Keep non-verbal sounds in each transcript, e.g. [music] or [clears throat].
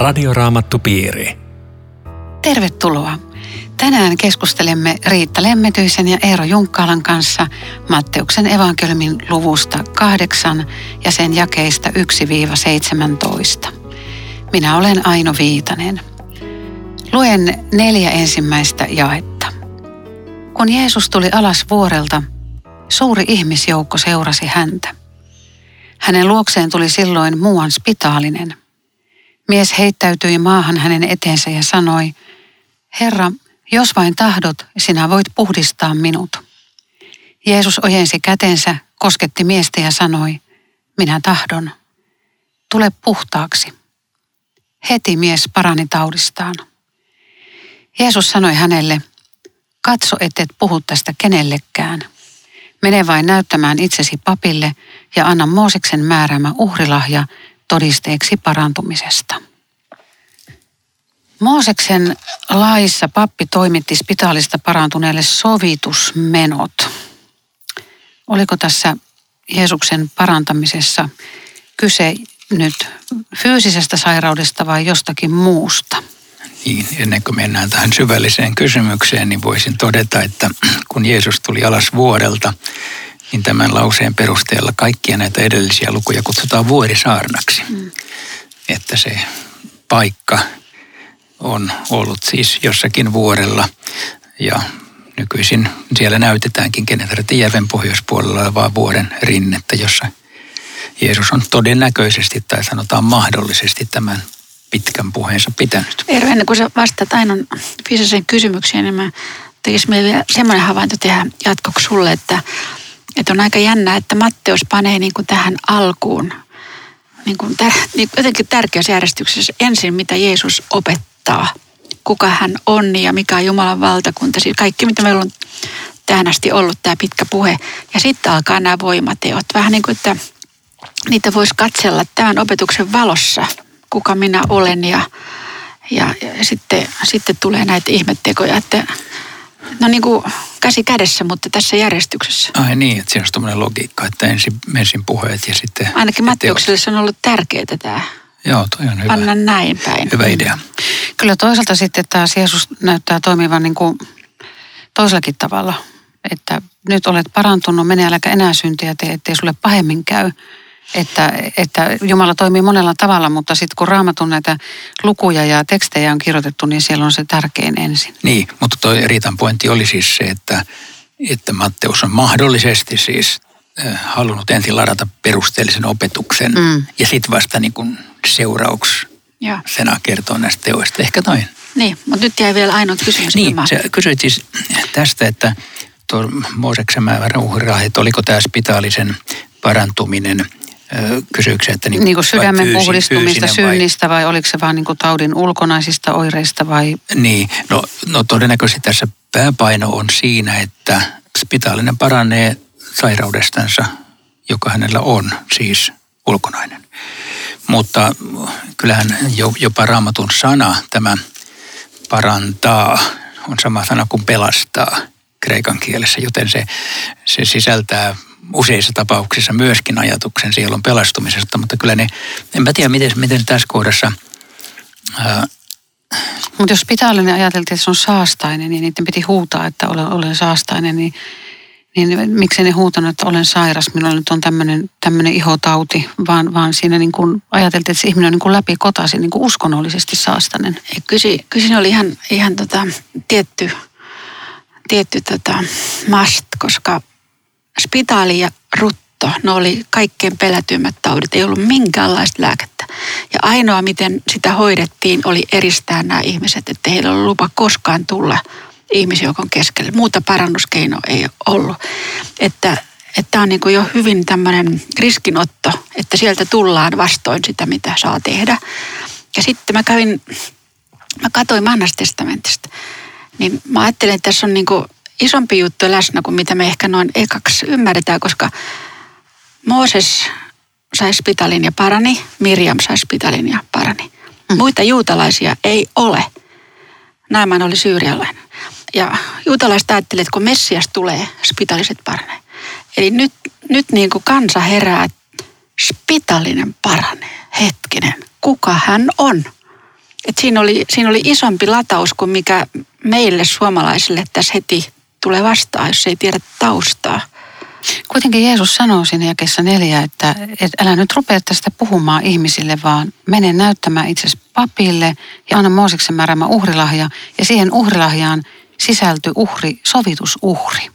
Radioraamattupiiri. Tervetuloa. Tänään keskustelemme Riitta Lemmetyisen ja Eero Junkkaalan kanssa Matteuksen evankeliumin luvusta 8 ja sen jakeista 1-17. Minä olen Aino Viitanen. Luen neljä ensimmäistä jaetta. Kun Jeesus tuli alas vuorelta, suuri ihmisjoukko seurasi häntä. Hänen luokseen tuli silloin muuan spitaalinen. Mies heittäytyi maahan hänen eteensä ja sanoi, Herra, jos vain tahdot, sinä voit puhdistaa minut. Jeesus ojensi kätensä, kosketti miestä ja sanoi, minä tahdon. Tule puhtaaksi. Heti mies parani taudistaan. Jeesus sanoi hänelle, katso, et puhu tästä kenellekään. Mene vain näyttämään itsesi papille ja anna Mooseksen määräämä uhrilahja todisteeksi parantumisesta. Mooseksen laissa pappi toimitti spitaalista parantuneelle sovitusmenot. Oliko tässä Jeesuksen parantamisessa kyse nyt fyysisestä sairaudesta vai jostakin muusta? Niin, ennen kuin mennään tähän syvälliseen kysymykseen, niin voisin todeta, että kun Jeesus tuli alas vuodelta, niin tämän lauseen perusteella kaikkia näitä edellisiä lukuja kutsutaan vuorisaarnaksi. Mm. Että se paikka on ollut siis jossakin vuorella ja nykyisin siellä näytetäänkin Genesaretin järven pohjoispuolella olevaa vuoren rinnettä, jossa Jeesus on todennäköisesti tai sanotaan mahdollisesti tämän pitkän puheensa pitänyt. Eero, ennen kuin sä vastaat aina fyysiseen kysymykseen, niin mä tekisin meille vielä semmoinen havainto tehdä jatkoksi sulle, että, että on aika jännä, että Matteus panee niin kuin tähän alkuun niin kuin tär, niin jotenkin tärkeässä järjestyksessä ensin, mitä Jeesus opettaa, kuka hän on ja mikä on Jumalan valtakunta. Siis kaikki, mitä meillä on tähän asti ollut tämä pitkä puhe. Ja sitten alkaa nämä voimateot. Vähän niin kuin, että niitä voisi katsella tämän opetuksen valossa – kuka minä olen ja, ja, ja sitten, sitten tulee näitä ihmettekoja, että no niin kuin käsi kädessä, mutta tässä järjestyksessä. Ai niin, että siinä on tämmöinen logiikka, että ensin, ensin puheet ja sitten Ainakin Mattiukselle se on ollut tärkeää tämä. Joo, toi on hyvä. Panna näin päin. Hyvä idea. Kyllä toisaalta sitten taas Jeesus näyttää toimivan niin kuin toisellakin tavalla. Että nyt olet parantunut, mene äläkä enää syntiä tee, ettei sulle pahemmin käy että, että Jumala toimii monella tavalla, mutta sitten kun raamatun näitä lukuja ja tekstejä on kirjoitettu, niin siellä on se tärkein ensin. Niin, mutta tuo Riitan pointti oli siis se, että, että Matteus on mahdollisesti siis äh, halunnut ensin ladata perusteellisen opetuksen mm. ja sitten vasta niin kuin seurauksena kertoo näistä teoista. Ehkä noin. Niin, mutta nyt jäi vielä ainoa kysymys. Niin, sä kysyit siis tästä, että tuo Mooseksen määrä että oliko tämä spitaalisen parantuminen – kysymyksiä. Että niin, niin kuin sydämen fyysi, puhdistumista synnistä vai, vai oliko se vain niin kuin taudin ulkonaisista oireista vai? Niin, no, no todennäköisesti tässä pääpaino on siinä, että spitaalinen paranee sairaudestansa, joka hänellä on, siis ulkonainen. Mutta kyllähän jopa raamatun sana, tämä parantaa, on sama sana kuin pelastaa kreikan kielessä, joten se, se sisältää useissa tapauksissa myöskin ajatuksen sielun pelastumisesta, mutta kyllä ne, enpä tiedä miten, miten tässä kohdassa... mutta jos pitäällinen ajateltiin, että se on saastainen, niin niiden piti huutaa, että olen, olen saastainen, niin, niin miksi ne huutanut, että olen sairas, minulla nyt on tämmöinen, tämmöinen ihotauti, vaan, vaan siinä niin kuin ajateltiin, että se ihminen on niin kuin läpi kotaisin, niin kuin uskonnollisesti saastainen. Kysi, kysin oli ihan, ihan tota, tietty, tietty tota, mast, koska spitaali ja rutto, ne oli kaikkein pelätyimmät taudit, ei ollut minkäänlaista lääkettä. Ja ainoa, miten sitä hoidettiin, oli eristää nämä ihmiset, että heillä oli lupa koskaan tulla ihmisjoukon keskelle. Muuta parannuskeinoa ei ollut. Että että on niin kuin jo hyvin tämmöinen riskinotto, että sieltä tullaan vastoin sitä, mitä saa tehdä. Ja sitten mä kävin, mä katsoin Mannastestamentista, niin mä ajattelin, että tässä on niin kuin isompi juttu läsnä kuin mitä me ehkä noin ekaksi ymmärretään, koska Mooses sai spitalin ja parani, Mirjam sai spitalin ja parani. Mm. Muita juutalaisia ei ole. Naaman oli syyrialainen. Ja juutalaiset ajattelivat, että kun Messias tulee, spitaliset paranee. Eli nyt, nyt niin kuin kansa herää, spitalinen paranee. Hetkinen, kuka hän on? Et siinä, oli, siinä oli isompi lataus kuin mikä meille suomalaisille tässä heti tulee vastaan, jos ei tiedä taustaa. Kuitenkin Jeesus sanoo siinä jakessa neljä, että, että älä nyt rupea tästä puhumaan ihmisille, vaan mene näyttämään itsesi papille ja anna Mooseksen määräämä uhrilahja. Ja siihen uhrilahjaan sisältyi uhri, sovitusuhri.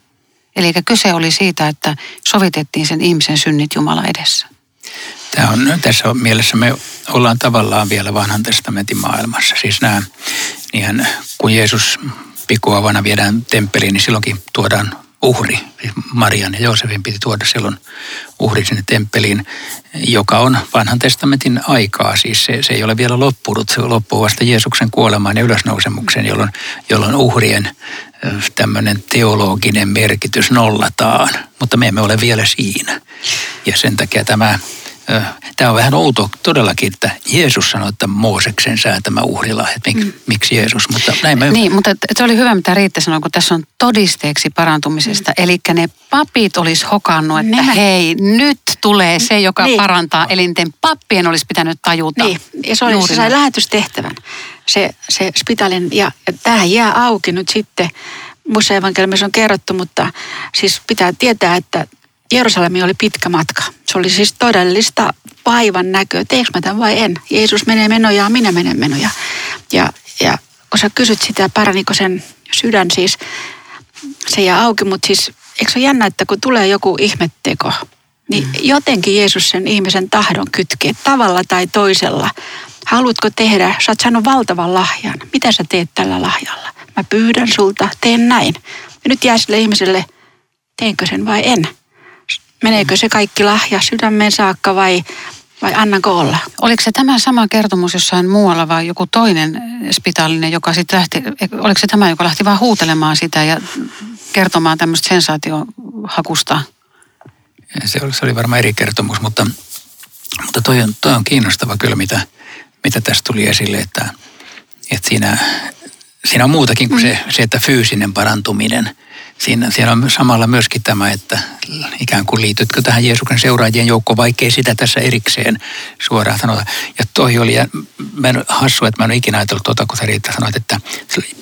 Eli kyse oli siitä, että sovitettiin sen ihmisen synnit Jumala edessä. Tämä on, tässä mielessä me ollaan tavallaan vielä vanhan testamentin maailmassa. Siis nämä, niin kun Jeesus pikkuavana viedään temppeliin, niin silloinkin tuodaan uhri. Marian ja Joosefin piti tuoda silloin uhri sinne temppeliin, joka on vanhan testamentin aikaa. Siis se, se ei ole vielä loppunut, se loppuu vasta Jeesuksen kuolemaan ja ylösnousemukseen, jolloin, jolloin uhrien tämmöinen teologinen merkitys nollataan. Mutta me emme ole vielä siinä. Ja sen takia tämä Tämä on vähän outo todellakin, että Jeesus sanoi, että Mooseksen säätämä uhrila, että mik, mm. miksi Jeesus, mutta näin mä Niin, mutta se oli hyvä, mitä Riitta sanoi, kun tässä on todisteeksi parantumisesta. Mm. Eli ne papit olisi hokannut, että Nämä... hei, nyt tulee se, joka niin. parantaa elinten. Pappien olisi pitänyt tajuta. Niin, ja se, oli, se sai lähetystehtävän, se, se spitalin, ja tähän jää auki nyt sitten, muissa evankeliumissa on kerrottu, mutta siis pitää tietää, että Jerusalemi oli pitkä matka. Se oli siis todellista vaivan näköä. Teekö mä tämän vai en? Jeesus menee menojaan, minä menen menojaan. Ja, ja kun sä kysyt sitä, paraniko sen sydän siis, se jää auki, mutta siis eikö se ole jännä, että kun tulee joku ihmetteko, niin mm. jotenkin Jeesus sen ihmisen tahdon kytkee tavalla tai toisella. Haluatko tehdä, sä oot saanut valtavan lahjan. Mitä sä teet tällä lahjalla? Mä pyydän sulta, teen näin. Ja nyt jää sille ihmiselle, teenkö sen vai en meneekö se kaikki lahja sydämeen saakka vai, vai annanko olla? Oliko se tämä sama kertomus jossain muualla vai joku toinen spitaalinen, joka sitten lähti, oliko se tämä, joka lähti vaan huutelemaan sitä ja kertomaan tämmöistä sensaatiohakusta? Se oli, se oli varmaan eri kertomus, mutta, mutta toi, on, toi on kiinnostava kyllä, mitä, mitä tästä tuli esille, että, että siinä, siinä on muutakin kuin se, se, että fyysinen parantuminen – siinä, siinä on samalla myöskin tämä, että ikään kuin liitytkö tähän Jeesuksen seuraajien joukkoon, vaikkei sitä tässä erikseen suoraan sanota. Ja toi oli, ja mä en, hassu, että mä en ole ikinä ajatellut tuota, kun sä Riitta sanoit, että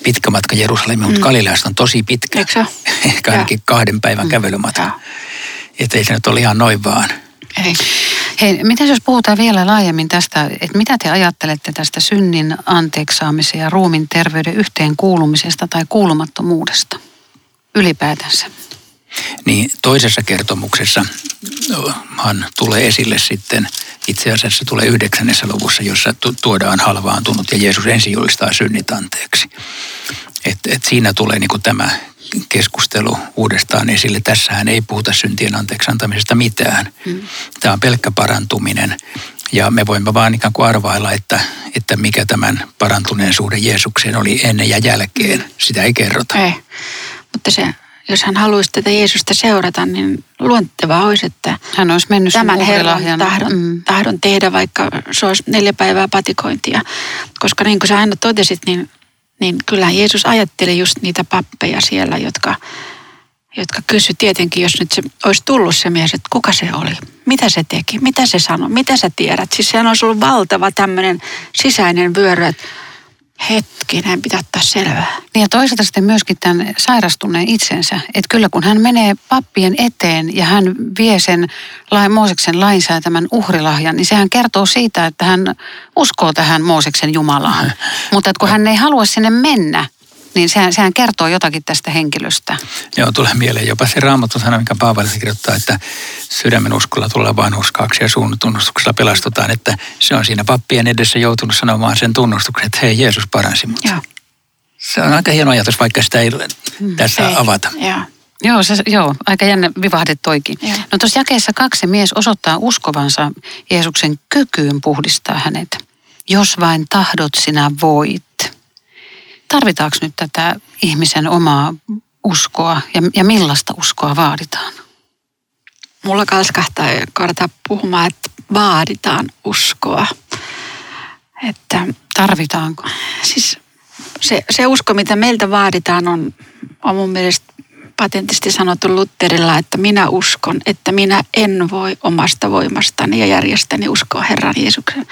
pitkä matka Jerusalemiin, mutta mm. Galileasta on tosi pitkä. Eikö [laughs] Ehkä ainakin kahden päivän mm. kävelymatka. Että ei se nyt ole ihan noin vaan. Ei. Hei, miten jos puhutaan vielä laajemmin tästä, että mitä te ajattelette tästä synnin anteeksaamisen ja ruumin terveyden yhteenkuulumisesta tai kuulumattomuudesta? Ylipäätänsä. Niin toisessa kertomuksessa hän tulee esille sitten, itse asiassa tulee yhdeksännessä luvussa, jossa tuodaan halvaantunut ja Jeesus ensin julistaa synnit anteeksi. Et, et siinä tulee niinku tämä keskustelu uudestaan esille. Tässähän ei puhuta syntien anteeksi antamisesta mitään. Hmm. Tämä on pelkkä parantuminen. Ja me voimme vaan ikään kuin arvailla, että, että mikä tämän parantuneen suhde Jeesukseen oli ennen ja jälkeen. Sitä ei kerrota. Ei. Mutta se, jos hän haluaisi tätä Jeesusta seurata, niin luontevaa olisi, että hän olisi mennyt tämän Herran tahdon, mm. tahdon tehdä, vaikka se olisi neljä päivää patikointia. Koska niin kuin sä aina totesit, niin, niin kyllä Jeesus ajatteli just niitä pappeja siellä, jotka, jotka kysyi tietenkin, jos nyt se olisi tullut se mies, että kuka se oli, mitä se teki, mitä se sanoi, mitä sä tiedät. Siis sehän olisi ollut valtava tämmöinen sisäinen vyöry, että hetkinen, pitää ottaa selvää. Niin ja toisaalta sitten myöskin tämän sairastuneen itsensä. Että kyllä kun hän menee pappien eteen ja hän vie sen lain, Mooseksen lainsäätämän uhrilahjan, niin sehän kertoo siitä, että hän uskoo tähän Mooseksen Jumalaan. [laughs] Mutta että kun hän ei halua sinne mennä, niin sehän, sehän kertoo jotakin tästä henkilöstä. Joo, tulee mieleen jopa se raamattu sana, mikä Paavalissa kirjoittaa, että sydämen uskolla tulee vanhuskaaksi ja suun tunnustuksella pelastutaan, että se on siinä pappien edessä joutunut sanomaan sen tunnustuksen, että hei, Jeesus paransi mut. Joo. Se on aika hieno ajatus, vaikka sitä ei hmm, tässä ei. avata. Joo. Joo, se, joo, aika jännä vivahde toikin. Joo. No tuossa jakeessa kaksi mies osoittaa uskovansa Jeesuksen kykyyn puhdistaa hänet. Jos vain tahdot, sinä voit tarvitaanko nyt tätä ihmisen omaa uskoa ja, ja millaista uskoa vaaditaan? Mulla kalskahtaa korta puhumaan, että vaaditaan uskoa. Että, Tarvitaanko? Siis se, se usko, mitä meiltä vaaditaan, on, on mun mielestä patentisti sanottu Lutterilla, että minä uskon, että minä en voi omasta voimastani ja järjestäni uskoa Herran Jeesuksen.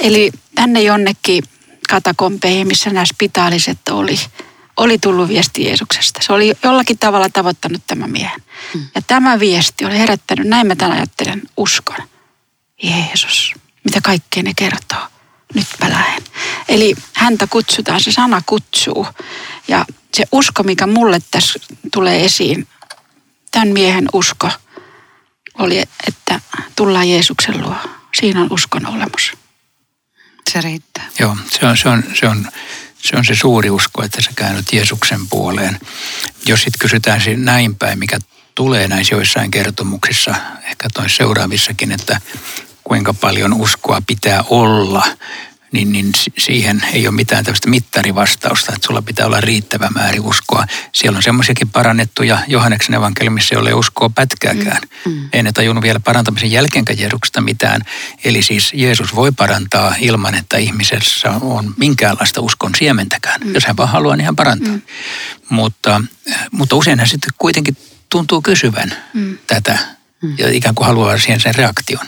Eli tänne jonnekin katakompeihin, missä nämä spitaaliset oli, oli tullut viesti Jeesuksesta. Se oli jollakin tavalla tavoittanut tämän miehen. Mm. Ja tämä viesti oli herättänyt, näin mä tämän ajattelen, uskon. Jeesus, mitä kaikkea ne kertoo. Nyt mä lähden. Eli häntä kutsutaan, se sana kutsuu. Ja se usko, mikä mulle tässä tulee esiin, tämän miehen usko, oli, että tullaan Jeesuksen luo. Siinä on uskon olemus. Se riittää. Joo, se on se, on, se, on, se, on se suuri usko, että sä käännyt Jeesuksen puoleen. Jos sitten kysytään näin päin, mikä tulee näissä joissain kertomuksissa, ehkä tois seuraavissakin, että kuinka paljon uskoa pitää olla, niin, niin siihen ei ole mitään tämmöistä mittarivastausta, että sulla pitää olla riittävä määrä uskoa. Siellä on semmoisiakin parannettuja Johanneksen evankeliumissa, jolle ei uskoa pätkääkään. Mm. Mm. Ei ne tajunnut vielä parantamisen jälkeenkään Jeesuksesta mitään. Eli siis Jeesus voi parantaa ilman, että ihmisessä on minkäänlaista uskon siementäkään. Mm. Jos hän vaan haluaa, niin hän parantaa. Mm. Mutta, mutta usein hän sitten kuitenkin tuntuu kysyvän mm. tätä mm. ja ikään kuin haluaa siihen sen reaktion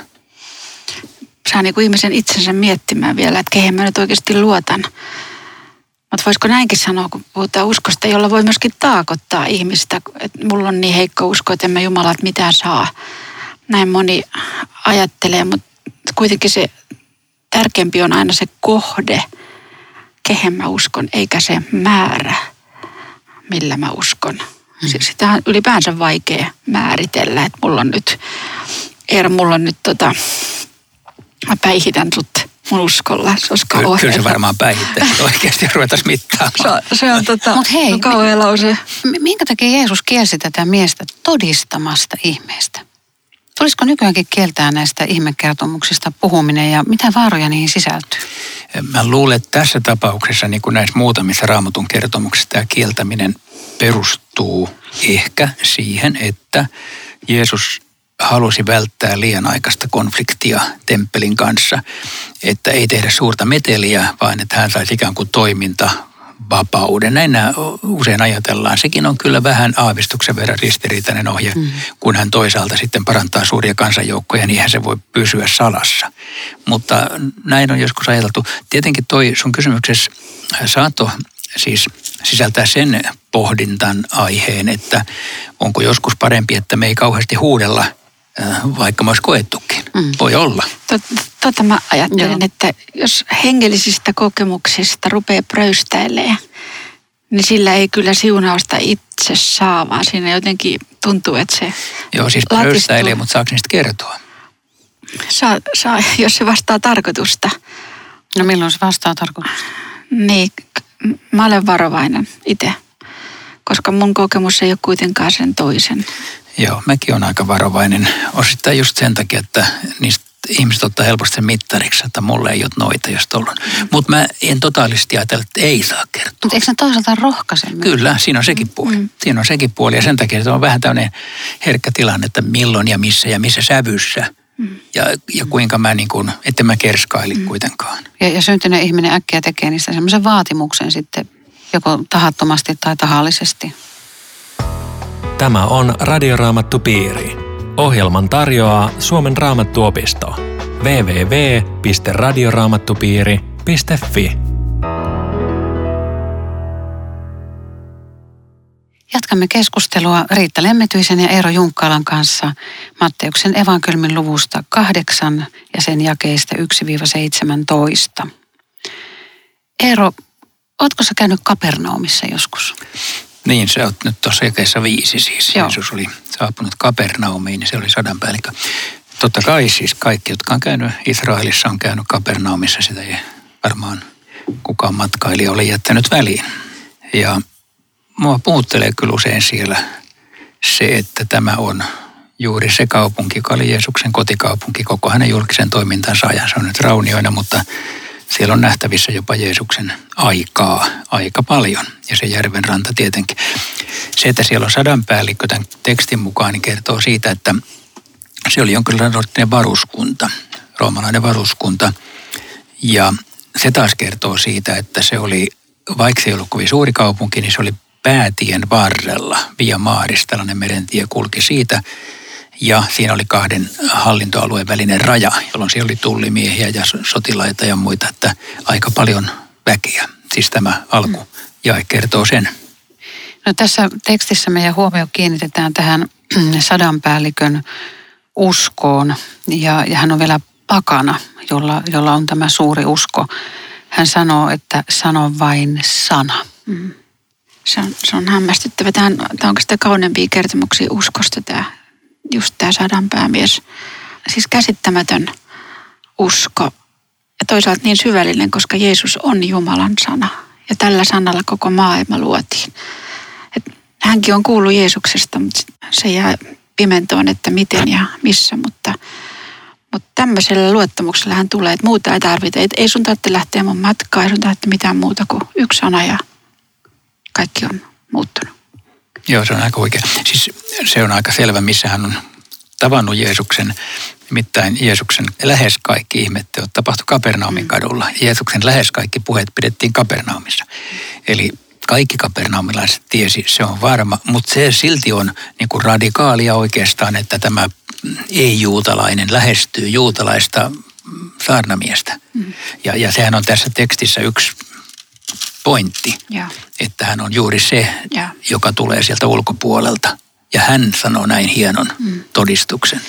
saa niin kuin ihmisen itsensä miettimään vielä, että kehen mä nyt oikeasti luotan. Mutta voisiko näinkin sanoa, kun puhutaan uskosta, jolla voi myöskin taakottaa ihmistä, että mulla on niin heikko usko, että en mä Jumalat mitään saa. Näin moni ajattelee, mutta kuitenkin se tärkeämpi on aina se kohde, kehen mä uskon, eikä se määrä, millä mä uskon. Mm. Sitä on ylipäänsä vaikea määritellä, että mulla on nyt, Eero, mulla on nyt tota, mä päihitän sut mun uskolla. Se olisi Ky- Kyllä se varmaan päihittää, [laughs] oikeasti ruvetaan mittaamaan. Se, se on tota, Mut hei, kauhea lause. Minkä takia Jeesus kielsi tätä miestä todistamasta ihmeestä? Tulisiko nykyäänkin kieltää näistä ihmekertomuksista puhuminen ja mitä vaaroja niihin sisältyy? Mä luulen, että tässä tapauksessa, niin kuin näissä muutamissa raamatun kertomuksissa, tämä kieltäminen perustuu ehkä siihen, että Jeesus halusi välttää liian aikaista konfliktia temppelin kanssa, että ei tehdä suurta meteliä, vaan että hän saisi ikään kuin toiminta vapauden. Näin usein ajatellaan. Sekin on kyllä vähän aavistuksen verran ristiriitainen ohje, mm. kun hän toisaalta sitten parantaa suuria kansanjoukkoja, niin se voi pysyä salassa. Mutta näin on joskus ajateltu. Tietenkin toi sun kysymyksessä saattoi siis sisältää sen pohdintan aiheen, että onko joskus parempi, että me ei kauheasti huudella – Äh, vaikka mä olisi koettukin. Mm. Voi olla. Tota mä ajattelen, Joo. että jos hengellisistä kokemuksista rupeaa pröystäilemään, niin sillä ei kyllä siunausta itse saa, vaan siinä jotenkin tuntuu, että se Joo, siis pröystäilee, mutta saako niistä kertoa? Saa, saa, jos se vastaa tarkoitusta. No milloin se vastaa tarkoitusta? Niin, mä olen varovainen itse, koska mun kokemus ei ole kuitenkaan sen toisen. Joo, mäkin on aika varovainen. Osittain just sen takia, että niistä ihmiset ottaa helposti sen mittariksi, että mulle ei ole noita, jos tuolla on. Mm. Mutta mä en totaalisesti ajatella, että ei saa kertoa. Mutta eikö se toisaalta rohkaise? Kyllä, siinä on sekin puoli. Mm. Siinä on sekin puoli ja sen takia se on vähän tämmöinen herkkä tilanne, että milloin ja missä ja missä sävyssä. Mm. Ja, ja kuinka mä niin kuin, että mä kerskaili mm. kuitenkaan. Ja, ja syntynyt ihminen äkkiä tekee niistä semmoisen vaatimuksen sitten joko tahattomasti tai tahallisesti. Tämä on Radioraamattu Piiri. Ohjelman tarjoaa Suomen raamattuopisto. www.radioraamattupiiri.fi Jatkamme keskustelua Riitta Lemmetyisen ja Eero Junkkalan kanssa Matteuksen evankeliumin luvusta 8 ja sen jakeista 1-17. Eero, ootko sä käynyt Kapernaumissa joskus? Niin, se on nyt tuossa jakeessa viisi siis. Joo. Jeesus oli saapunut Kapernaumiin ja se oli sadan päällikkö. Totta kai siis kaikki, jotka on käynyt Israelissa, on käynyt Kapernaumissa. Sitä ei varmaan kukaan matkailija oli jättänyt väliin. Ja mua puhuttelee kyllä usein siellä se, että tämä on juuri se kaupunki, joka oli Jeesuksen kotikaupunki koko hänen julkisen toimintansa ajan. Se on nyt raunioina, mutta siellä on nähtävissä jopa Jeesuksen aikaa aika paljon ja se järven ranta tietenkin. Se, että siellä on sadan päällikkö tämän tekstin mukaan, niin kertoo siitä, että se oli jonkinlainen varuskunta, roomalainen varuskunta. Ja se taas kertoo siitä, että se oli, vaikka se ei ollut kovin suuri kaupunki, niin se oli päätien varrella. Via Maaris, tällainen merentie kulki siitä ja siinä oli kahden hallintoalueen välinen raja, jolloin siellä oli tullimiehiä ja sotilaita ja muita, että aika paljon väkeä. Siis tämä alku ja kertoo sen. No tässä tekstissä meidän huomio kiinnitetään tähän [clears throat] sadanpäällikön uskoon ja, ja hän on vielä pakana, jolla, jolla on tämä suuri usko. Hän sanoo, että sano vain sana. Mm. Se on, se on hämmästyttävä. Tämä on, tämä on sitä kauneimpia kertomuksia uskosta tämä, just tämä sadanpäämies. Siis käsittämätön usko ja toisaalta niin syvällinen, koska Jeesus on Jumalan sana. Ja tällä sanalla koko maailma luotiin. Et hänkin on kuullut Jeesuksesta, mutta se jää pimentoon, että miten ja missä, mutta, mutta tämmöisellä luottamuksella hän tulee, että muuta ei tarvita. Et ei sun tarvitse lähteä mun matkaan, ei sun tarvitse mitään muuta kuin yksi sana ja kaikki on muuttunut. Joo, se on aika oikein. Siis se on aika selvä, missä hän on tavannut Jeesuksen. Nimittäin Jeesuksen lähes kaikki ihmetteot tapahtui Kapernaumin kadulla. Jeesuksen lähes kaikki puheet pidettiin Kapernaumissa. Eli kaikki kapernaumilaiset tiesi, se on varma, mutta se silti on niin kuin radikaalia oikeastaan, että tämä ei-juutalainen lähestyy juutalaista saarnamiestä. Mm. Ja, ja sehän on tässä tekstissä yksi pointti, ja. että hän on juuri se, ja. joka tulee sieltä ulkopuolelta. Ja hän sanoo näin hienon mm. todistuksen.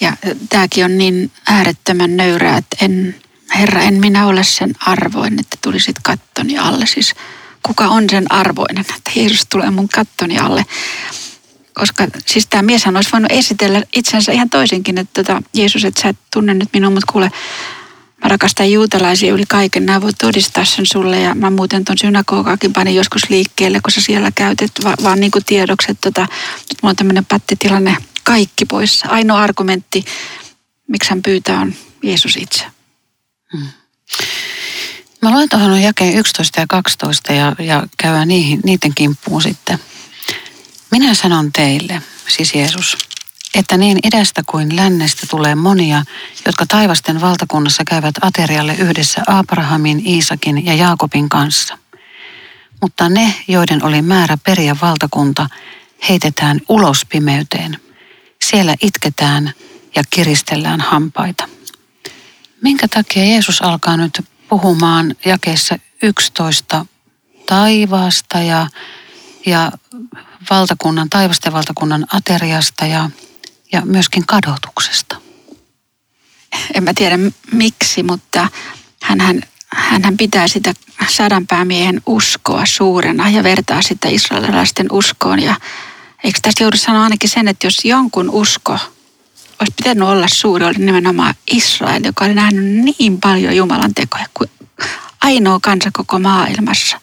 Ja tämäkin on niin äärettömän nöyrää, että en, Herra, en minä ole sen arvoin, että tulisit kattoni alle. Siis kuka on sen arvoinen, että Jeesus tulee mun kattoni alle. Koska siis tämä mieshän olisi voinut esitellä itsensä ihan toisinkin, että tota, Jeesus, että sä et tunne nyt minua, mutta kuule, mä rakastan juutalaisia yli kaiken. Nämä voi todistaa sen sulle ja mä muuten ton synagogaakin panin joskus liikkeelle, kun sä siellä käytet va- vaan niin kuin tiedoksi, että tota, nyt mulla on tämmöinen pattitilanne, kaikki pois. Ainoa argumentti, miksi hän pyytää, on Jeesus itse. Hmm. Mä luen tuohon jakeen 11 ja 12 ja, ja käydään niihin, niiden kimppuun sitten. Minä sanon teille, siis Jeesus, että niin idästä kuin lännestä tulee monia, jotka taivasten valtakunnassa käyvät aterialle yhdessä Abrahamin, Iisakin ja Jaakobin kanssa. Mutta ne, joiden oli määrä periä valtakunta, heitetään ulos pimeyteen. Siellä itketään ja kiristellään hampaita. Minkä takia Jeesus alkaa nyt puhumaan jakeessa 11 taivaasta ja, ja valtakunnan, taivasten valtakunnan ateriasta ja, ja myöskin kadotuksesta. En mä tiedä miksi, mutta hän hän pitää sitä sadanpäämiehen uskoa suurena ja vertaa sitä israelilaisten uskoon. Ja eikö tästä joudu sanoa ainakin sen, että jos jonkun usko olisi pitänyt olla suuri, oli nimenomaan Israel, joka oli nähnyt niin paljon Jumalan tekoja kuin ainoa kansa koko maailmassa.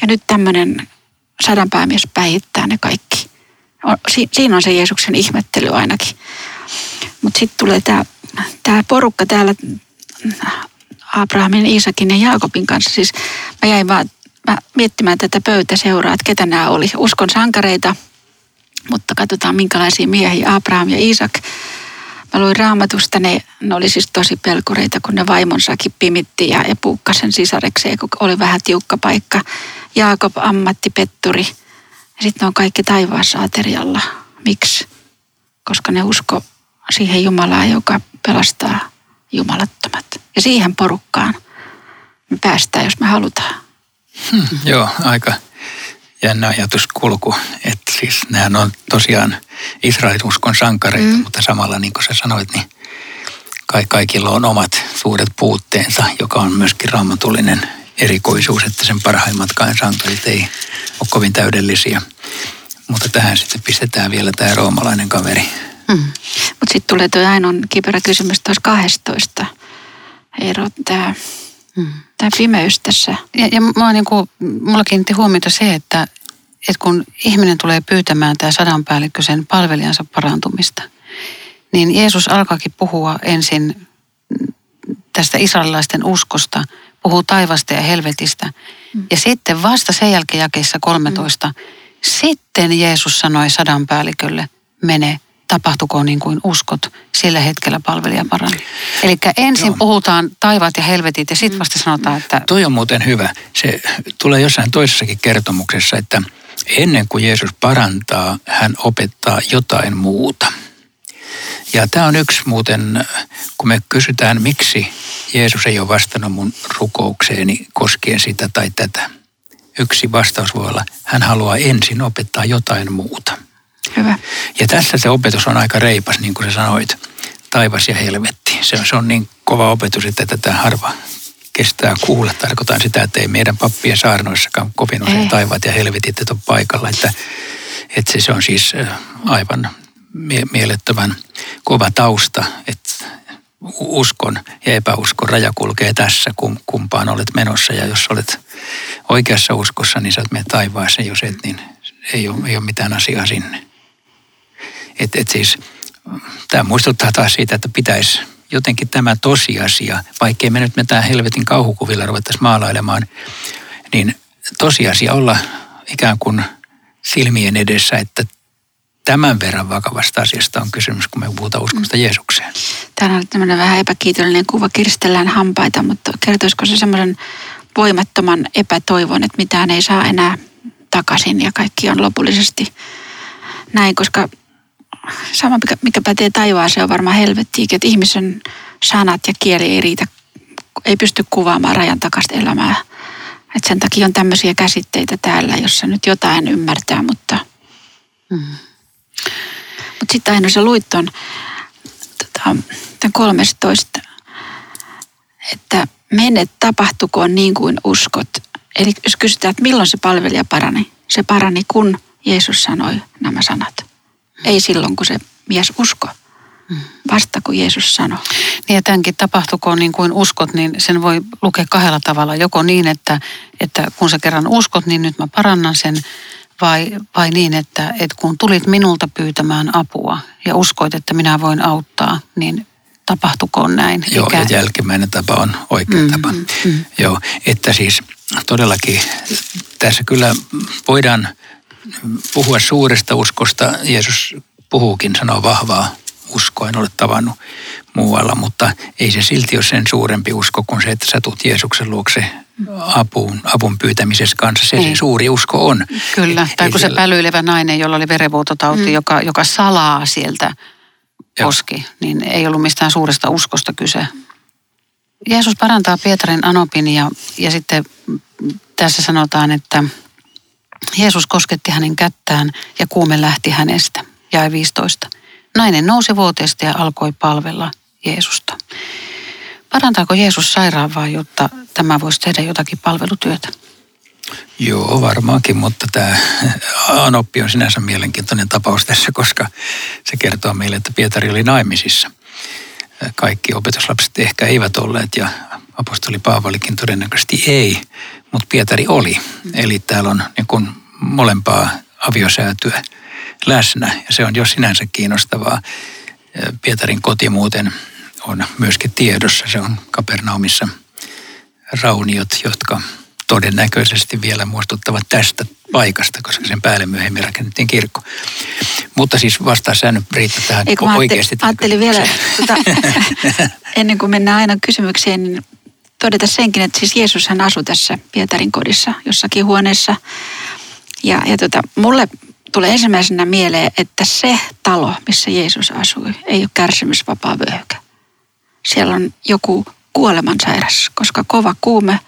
Ja nyt tämmöinen sadanpäämies päihittää ne kaikki. Siinä on se Jeesuksen ihmettely ainakin. Mutta sitten tulee tämä porukka täällä Abrahamin, Iisakin ja Jaakobin kanssa. Siis mä jäin vaan mä miettimään tätä pöytäseuraa, että ketä nämä oli. Uskon sankareita, mutta katsotaan minkälaisia miehiä Abraham ja Iisak. Mä luin raamatusta, ne, ne oli siis tosi pelkureita, kun ne vaimonsakin pimitti ja, ja puukkasen sisarekseen, kun oli vähän tiukka paikka. Jaakob ammattipetturi. Ja sitten ne on kaikki taivaassa aterialla. Miksi? Koska ne usko siihen Jumalaan, joka pelastaa jumalattomat. Ja siihen porukkaan me päästään, jos me halutaan. Hmm, joo, aika jännä ajatuskulku. Että siis nämä on tosiaan Israelin uskon sankareita, mm. mutta samalla niin kuin sä sanoit, niin kai kaikilla on omat suuret puutteensa, joka on myöskin raamatullinen erikoisuus, että sen parhaimmatkaan sankarit ei ole kovin täydellisiä. Mutta tähän sitten pistetään vielä tämä roomalainen kaveri. Mm. Mutta sitten tulee tuo ainoa kiperä kysymys tuossa 12. Eero, tämä mm. tämä pimeys tässä. Ja, ja mä niin kuin, mulla kiinnitti huomiota se, että, että kun ihminen tulee pyytämään tämä sadanpäällikkö sen palvelijansa parantumista, niin Jeesus alkaakin puhua ensin tästä israelilaisten uskosta, puhuu taivasta ja helvetistä. Mm. Ja sitten vasta sen jälkeen jakeessa 13, mm. sitten Jeesus sanoi sadanpäällikölle, mene tapahtukoon niin kuin uskot, sillä hetkellä palvelija parani. Eli ensin Joo. puhutaan taivaat ja helvetit ja sitten vasta sanotaan, että... Toi on muuten hyvä. Se tulee jossain toisessakin kertomuksessa, että ennen kuin Jeesus parantaa, hän opettaa jotain muuta. Ja tämä on yksi muuten, kun me kysytään, miksi Jeesus ei ole vastannut mun rukoukseeni koskien sitä tai tätä. Yksi vastaus voi olla, hän haluaa ensin opettaa jotain muuta. Hyvä. Ja tässä se opetus on aika reipas, niin kuin sä sanoit, taivas ja helvetti. Se on, se on niin kova opetus, että tätä harva kestää kuulla. Tarkoitan sitä, että ei meidän pappien saarnoissakaan kovin usein Ei. taivaat ja helvetit ole paikalla. Että, että se, se on siis äh, aivan mie- mielettömän kova tausta, että uskon ja epäuskon raja kulkee tässä, kum, kumpaan olet menossa. Ja jos olet oikeassa uskossa, niin sä meidän taivaaseen. Jos et, niin ei ole, ei ole mitään asiaa sinne. Et, et siis, tämä muistuttaa taas siitä, että pitäisi jotenkin tämä tosiasia, vaikkei me nyt mitään helvetin kauhukuvilla ruvettaisiin maalailemaan, niin tosiasia olla ikään kuin silmien edessä, että tämän verran vakavasta asiasta on kysymys, kun me puhutaan uskosta Jeesukseen. Täällä on tämmöinen vähän epäkiitollinen kuva, kiristellään hampaita, mutta kertoisiko se semmoisen voimattoman epätoivon, että mitään ei saa enää takaisin ja kaikki on lopullisesti näin, koska sama mikä, mikä pätee taivaaseen on varmaan helvettiikin, että ihmisen sanat ja kieli ei riitä, ei pysty kuvaamaan rajan takasta elämää. Et sen takia on tämmöisiä käsitteitä täällä, jossa nyt jotain ymmärtää, mutta mutta sitten aina sä luit ton, tota, tämän 13, että mene tapahtukoon niin kuin uskot. Eli jos kysytään, että milloin se palvelija parani, se parani kun Jeesus sanoi nämä sanat. Ei silloin, kun se mies usko, vasta kun Jeesus sanoi. Niin ja tämänkin tapahtukoon niin kuin uskot, niin sen voi lukea kahdella tavalla. Joko niin, että, että kun sä kerran uskot, niin nyt mä parannan sen, vai, vai niin, että, että kun tulit minulta pyytämään apua ja uskoit, että minä voin auttaa, niin tapahtukoon näin. Joo, Eikä- ja jälkimmäinen tapa on oikea Mm, tapa. mm, mm. Joo, että siis todellakin tässä kyllä voidaan puhua suuresta uskosta. Jeesus puhuukin, sanoo vahvaa uskoa, en ole tavannut muualla, mutta ei se silti ole sen suurempi usko kuin se, että sä tulet Jeesuksen luokse apuun, avun pyytämisessä kanssa. Se, se Niin. suuri usko on. Kyllä, tai kun se siellä- pälyilevä nainen, jolla oli verenvuototauti, Mm. joka, joka salaa sieltä Joo. koski, niin ei ollut mistään suuresta uskosta kyse. Jeesus parantaa Pietarin anopin ja, ja sitten tässä sanotaan, että Jeesus kosketti hänen kättään ja kuume lähti hänestä. Jäi 15. Nainen nousi vuoteesta ja alkoi palvella Jeesusta. Parantaako Jeesus sairaan vai jotta tämä voisi tehdä jotakin palvelutyötä? Joo, varmaankin, mutta tämä Anoppi on sinänsä mielenkiintoinen tapaus tässä, koska se kertoo meille, että Pietari oli naimisissa. Kaikki opetuslapset ehkä eivät olleet ja apostoli Paavalikin todennäköisesti ei, mutta Pietari oli. Eli täällä on niin kuin molempaa aviosäätyä läsnä ja se on jo sinänsä kiinnostavaa. Pietarin koti muuten on myöskin tiedossa. Se on Kapernaumissa rauniot, jotka todennäköisesti vielä muistuttavat tästä paikasta, koska sen päälle myöhemmin rakennettiin kirkko. Mutta siis vastaa sä nyt Riitta tähän Eikö mä oikeasti. ajattelin, vielä, tota, [laughs] ennen kuin mennään aina kysymykseen, niin todeta senkin, että siis Jeesus hän asui tässä Pietarin kodissa jossakin huoneessa. Ja, ja tota, mulle tulee ensimmäisenä mieleen, että se talo, missä Jeesus asui, ei ole kärsimysvapaa vyöhykä. Siellä on joku kuolemansairas, koska kova kuume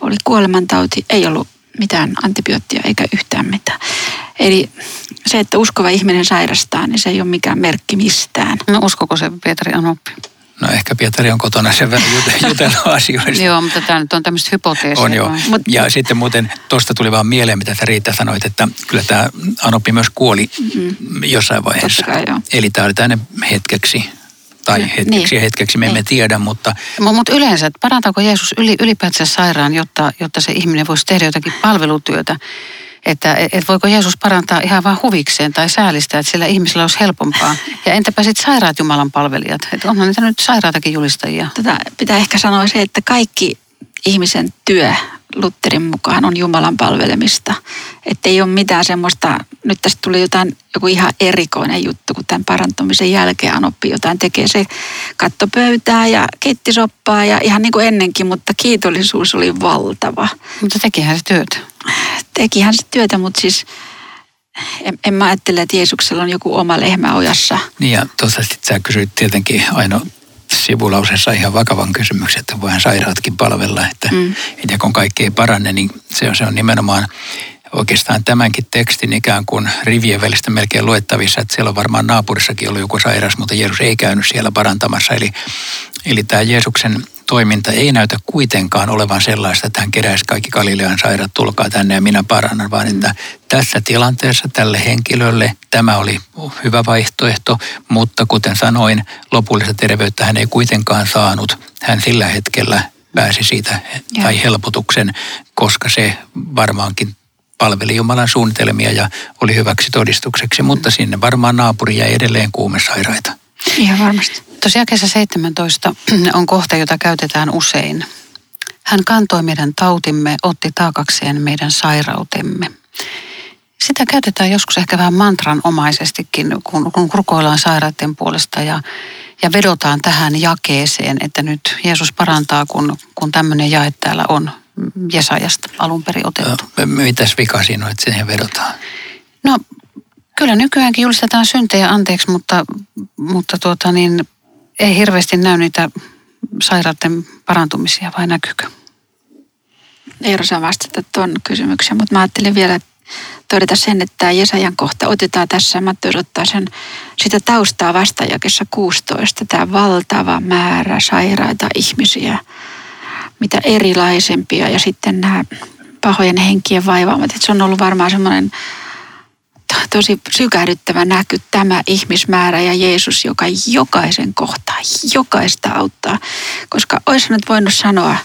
oli kuolemantauti, ei ollut mitään antibioottia eikä yhtään mitään. Eli se, että uskova ihminen sairastaa, niin se ei ole mikään merkki mistään. No uskoko se Pietari Anoppi? No ehkä Pietari on kotona sen verran jute- [laughs] jutellut asioista. Joo, mutta tämä nyt on tämmöistä hypoteesia. On joo. Mut- Ja sitten muuten tuosta tuli vaan mieleen, mitä sä Riitta sanoit, että kyllä tämä Anoppi myös kuoli Mm. jossain vaiheessa. Totta kai, joo. Eli tämä oli tänne hetkeksi, tai Niin. hetkeksi ja hetkeksi, me emme Niin. tiedä, mutta Mutta yleensä, että parantaako Jeesus yli, ylipäätään sairaan, jotta, jotta se ihminen voisi tehdä jotakin palvelutyötä? Että et voiko Jeesus parantaa ihan vain huvikseen tai säälistä, että sillä ihmisellä olisi helpompaa? Ja entäpä sitten sairaat Jumalan palvelijat? Että onhan niitä nyt sairaatakin julistajia. Tätä pitää ehkä sanoa se, että kaikki ihmisen työ Lutterin mukaan on Jumalan palvelemista. Että ei ole mitään semmoista, nyt tästä tuli jotain, joku ihan erikoinen juttu, kun tämän parantumisen jälkeen Anoppi jotain tekee. Se katto pöytää ja keitti soppaa ja ihan niin kuin ennenkin, mutta kiitollisuus oli valtava. Mutta tekihän se työtä. Tekihän se työtä, mutta siis en, en mä ajattele, että Jeesuksella on joku oma lehmä ojassa. Niin ja tuossa sitten sä kysyit tietenkin aina sivulausessa ihan vakavan kysymyksen, että voihan sairaatkin palvella, että mm. ja kun kaikki ei parane, niin se on, se on nimenomaan oikeastaan tämänkin tekstin ikään kuin rivien välistä melkein luettavissa, että siellä on varmaan naapurissakin ollut joku sairas, mutta Jeesus ei käynyt siellä parantamassa. Eli, eli tämä Jeesuksen toiminta ei näytä kuitenkaan olevan sellaista, että hän keräisi kaikki Galilean sairaat, tulkaa tänne ja minä parannan, vaan että tässä tilanteessa tälle henkilölle tämä oli hyvä vaihtoehto, mutta kuten sanoin, lopullista terveyttä hän ei kuitenkaan saanut. Hän sillä hetkellä pääsi siitä tai helpotuksen, koska se varmaankin palveli Jumalan suunnitelmia ja oli hyväksi todistukseksi, mutta sinne varmaan naapuri jäi edelleen kuumesairaita. Ihan varmasti. Tosiaan kesä 17 [clears throat] on kohta, jota käytetään usein. Hän kantoi meidän tautimme, otti taakakseen meidän sairautemme. Sitä käytetään joskus ehkä vähän mantranomaisestikin, kun, kun rukoillaan sairaiden puolesta ja, ja vedotaan tähän jakeeseen, että nyt Jeesus parantaa, kun, kun tämmöinen jae täällä on Jesajasta alun perin otettu. No, mitäs vika siinä on, että siihen vedotaan? No kyllä nykyäänkin julistetaan syntejä anteeksi, mutta, mutta tuota niin, ei hirveästi näy niitä sairaiden parantumisia, vai näkyykö? Ei osaa vastata tuon kysymyksen, mutta mä ajattelin vielä todeta sen, että tämä Jesajan kohta otetaan tässä, Matteus ottaa sen sitä taustaa vastajakessa 16, tämä valtava määrä sairaita ihmisiä, mitä erilaisempia ja sitten nämä pahojen henkien vaivaamat. Että se on ollut varmaan semmoinen tosi sykähdyttävä näky tämä ihmismäärä ja Jeesus, joka jokaisen kohtaa, jokaista auttaa. Koska olisi nyt voinut sanoa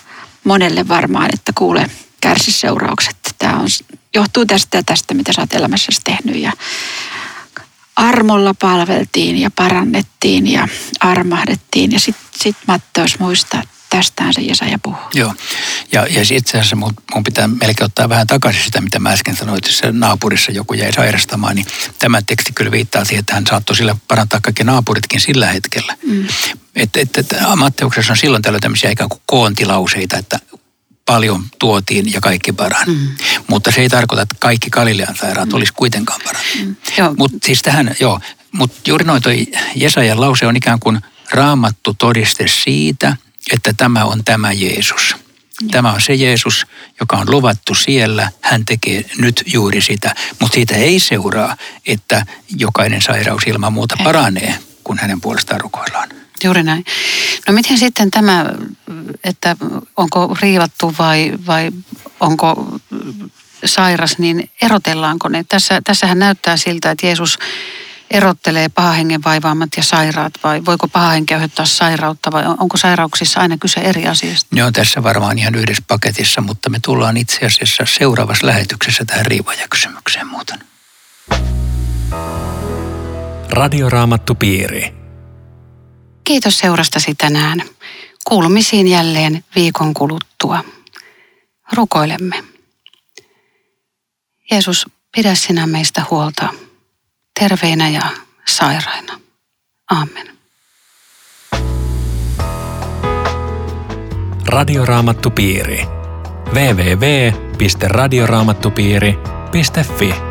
monelle varmaan, että kuule, kärsi seuraukset. Tämä on, johtuu tästä ja tästä, mitä sä oot elämässäsi tehnyt. Ja armolla palveltiin ja parannettiin ja armahdettiin. Ja sitten sit Matteus muistaa, tästään se Jesaja puhuu. Joo, ja, ja itse asiassa mun, mun pitää melkein ottaa vähän takaisin sitä, mitä mä äsken sanoin, että se naapurissa joku jäi sairastamaan, niin tämä teksti kyllä viittaa siihen, että hän saattoi sillä parantaa kaikki naapuritkin sillä hetkellä. Mm. Että et, et, Matteuksessa on silloin tällöin tämmöisiä ikään kuin koontilauseita, että paljon tuotiin ja kaikki paran. Mm. Mutta se ei tarkoita, että kaikki Galilean sairaat mm. olisi kuitenkaan parantunut. Mm. Mutta siis tähän, joo, mutta juuri noin toi Jesajan lause on ikään kuin raamattu todiste siitä, että tämä on tämä Jeesus. Tämä on se Jeesus, joka on luvattu siellä. Hän tekee nyt juuri sitä. Mutta siitä ei seuraa, että jokainen sairaus ilman muuta paranee, kun hänen puolestaan rukoillaan. Juuri näin. No miten sitten tämä, että onko riivattu vai, vai onko sairas, niin erotellaanko ne? Tässä, tässähän näyttää siltä, että Jeesus erottelee pahahengen vaivaamat ja sairaat vai voiko pahahenki aiheuttaa sairautta vai onko sairauksissa aina kyse eri asiasta? Ne on tässä varmaan ihan yhdessä paketissa, mutta me tullaan itse asiassa seuraavassa lähetyksessä tähän riivajakysymykseen muuten. Radioraamattu piiri. Kiitos seurastasi tänään. Kuulumisiin jälleen viikon kuluttua. Rukoilemme. Jeesus, pidä sinä meistä huolta terveinä ja sairaina. Amen. Radioraamattupiiri. www.radioraamattupiiri.fi